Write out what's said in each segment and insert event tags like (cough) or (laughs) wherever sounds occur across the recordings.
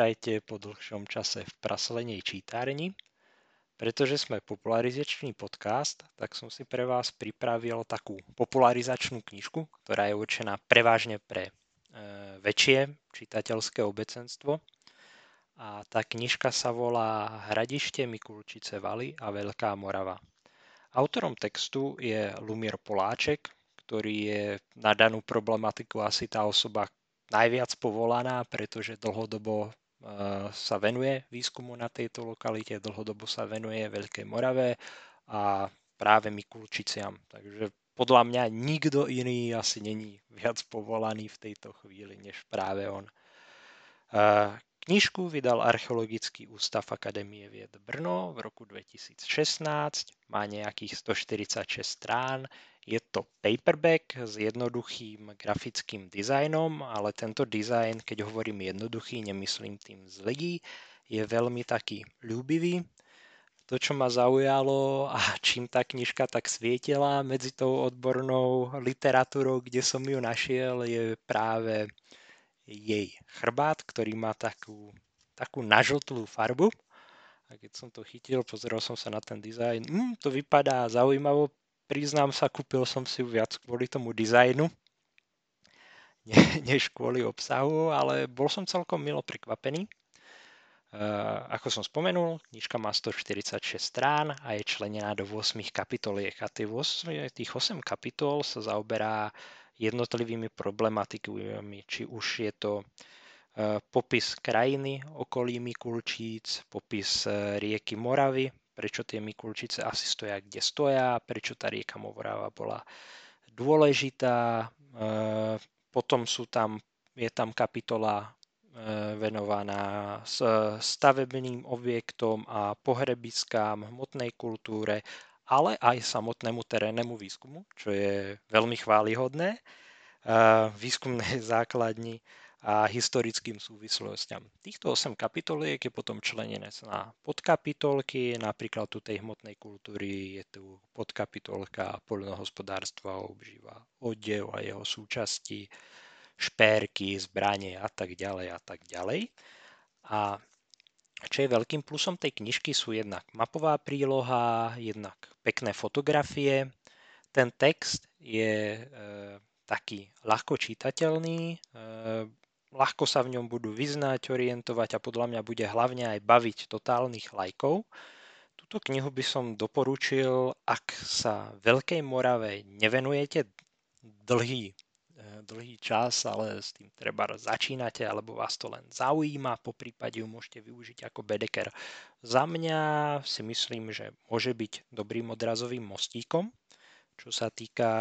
Vítajte po dlhšom čase v praslenej čítárni. Pretože sme popularizačný podcast, tak som si pre vás pripravil takú popularizačnú knižku, ktorá je určená prevažne pre e, väčšie čitateľské obecenstvo. A tá knižka sa volá Hradište Mikulčice Valy a Veľká Morava. Autorom textu je Lumier Poláček, ktorý je na danú problematiku asi tá osoba, najviac povolaná, pretože dlhodobo sa venuje výskumu na tejto lokalite, dlhodobo sa venuje Veľkej Morave a práve Mikulčiciam. Takže podľa mňa nikto iný asi není viac povolaný v tejto chvíli, než práve on. Knižku vydal Archeologický ústav Akadémie vied Brno v roku 2016, má nejakých 146 strán, je to paperback s jednoduchým grafickým dizajnom, ale tento dizajn, keď hovorím jednoduchý, nemyslím tým zlý, je veľmi taký ľúbivý. To, čo ma zaujalo a čím tá knižka tak svietila medzi tou odbornou literatúrou, kde som ju našiel, je práve jej chrbát, ktorý má takú, takú nažltlú farbu. A keď som to chytil, pozrel som sa na ten dizajn, mm, to vypadá zaujímavo, priznám sa, kúpil som si viac kvôli tomu dizajnu, (laughs) než kvôli obsahu, ale bol som celkom milo prekvapený. Uh, ako som spomenul, knižka má 146 strán a je členená do 8 kapitoliek. A tých 8, tých 8 kapitol sa zaoberá jednotlivými problematikami, či už je to uh, popis krajiny okolí Mikulčíc, popis uh, rieky Moravy, prečo tie Mikulčice asi stoja, kde stoja, prečo tá rieka Movorava bola dôležitá. E, potom sú tam, je tam kapitola e, venovaná stavebným objektom a pohrebiskám, hmotnej kultúre, ale aj samotnému terénnemu výskumu, čo je veľmi chválihodné. E, výskumné (laughs) základni a historickým súvislostiam. Týchto 8 kapitoliek je potom členené na podkapitolky, napríklad tu tej hmotnej kultúry je tu podkapitolka poľnohospodárstva, obžíva odev a jeho súčasti, špérky, zbranie a tak ďalej a tak ďalej. A čo je veľkým plusom tej knižky sú jednak mapová príloha, jednak pekné fotografie. Ten text je e, taký ľahko čitateľný, e, ľahko sa v ňom budú vyznať, orientovať a podľa mňa bude hlavne aj baviť totálnych lajkov. Túto knihu by som doporučil, ak sa Veľkej Morave nevenujete dlhý, dlhý čas, ale s tým treba začínate, alebo vás to len zaujíma, po prípade ju môžete využiť ako bedeker. Za mňa si myslím, že môže byť dobrým odrazovým mostíkom, čo sa týka,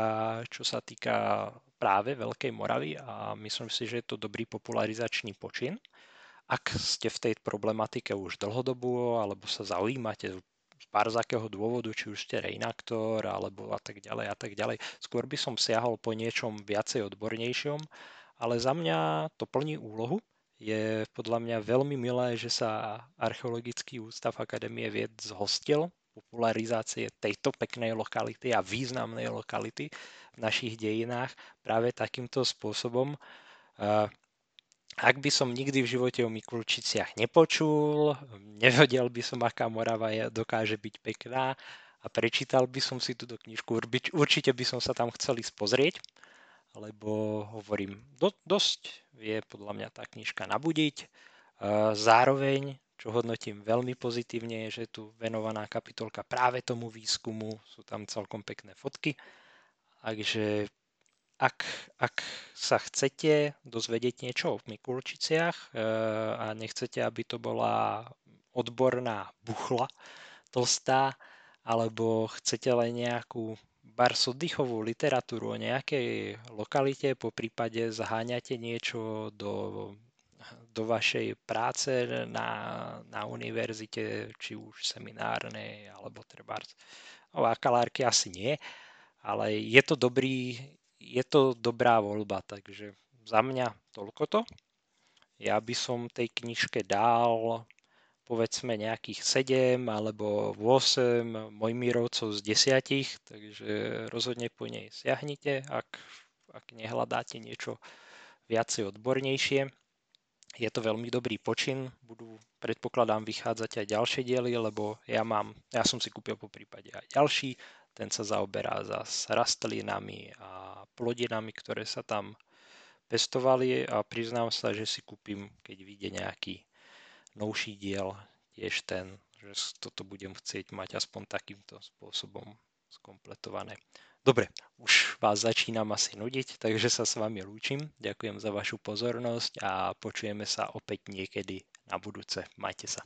čo sa týka práve Veľkej Moravy a myslím si, že je to dobrý popularizačný počin. Ak ste v tej problematike už dlhodobo alebo sa zaujímate pár z akého dôvodu, či už ste reinaktor alebo a tak ďalej a tak ďalej. Skôr by som siahol po niečom viacej odbornejšom, ale za mňa to plní úlohu. Je podľa mňa veľmi milé, že sa Archeologický ústav Akadémie vied zhostil popularizácie tejto peknej lokality a významnej lokality v našich dejinách práve takýmto spôsobom. Ak by som nikdy v živote o Mikulčiciach nepočul, nevedel by som, aká Morava je, dokáže byť pekná a prečítal by som si túto knižku, určite by som sa tam chcel ísť pozrieť, lebo hovorím, do, dosť vie podľa mňa tá knižka nabudiť. Zároveň čo hodnotím veľmi pozitívne, je, že je tu venovaná kapitolka práve tomu výskumu, sú tam celkom pekné fotky. Takže ak, ak sa chcete dozvedieť niečo o Mikulčiciach e, a nechcete, aby to bola odborná buchla tlstá, alebo chcete len nejakú bar oddychovú literatúru o nejakej lokalite, po prípade zaháňate niečo do do vašej práce na, na univerzite, či už seminárnej, alebo treba o akalárky asi nie, ale je to dobrý, je to dobrá voľba, takže za mňa toľko to. Ja by som tej knižke dal povedzme nejakých 7 alebo 8 mojmírovcov z 10, takže rozhodne po nej siahnite, ak, ak nehľadáte niečo viacej odbornejšie. je to veľmi dobrý počin, budú predpokladám vychádzať aj ďalšie diely, lebo ja mám, ja som si kúpil po prípade aj ďalší, ten sa zaoberá zas rastlinami a plodinami, ktoré sa tam pestovali a priznám sa, že si kúpim, keď vyjde nejaký novší diel, tiež ten, že toto budem chcieť mať aspoň takýmto spôsobom skompletované. Dobre, už vás začínam asi nudiť, takže sa s vami lúčim. Ďakujem za vašu pozornosť a počujeme sa opäť niekedy na budúce. Majte sa.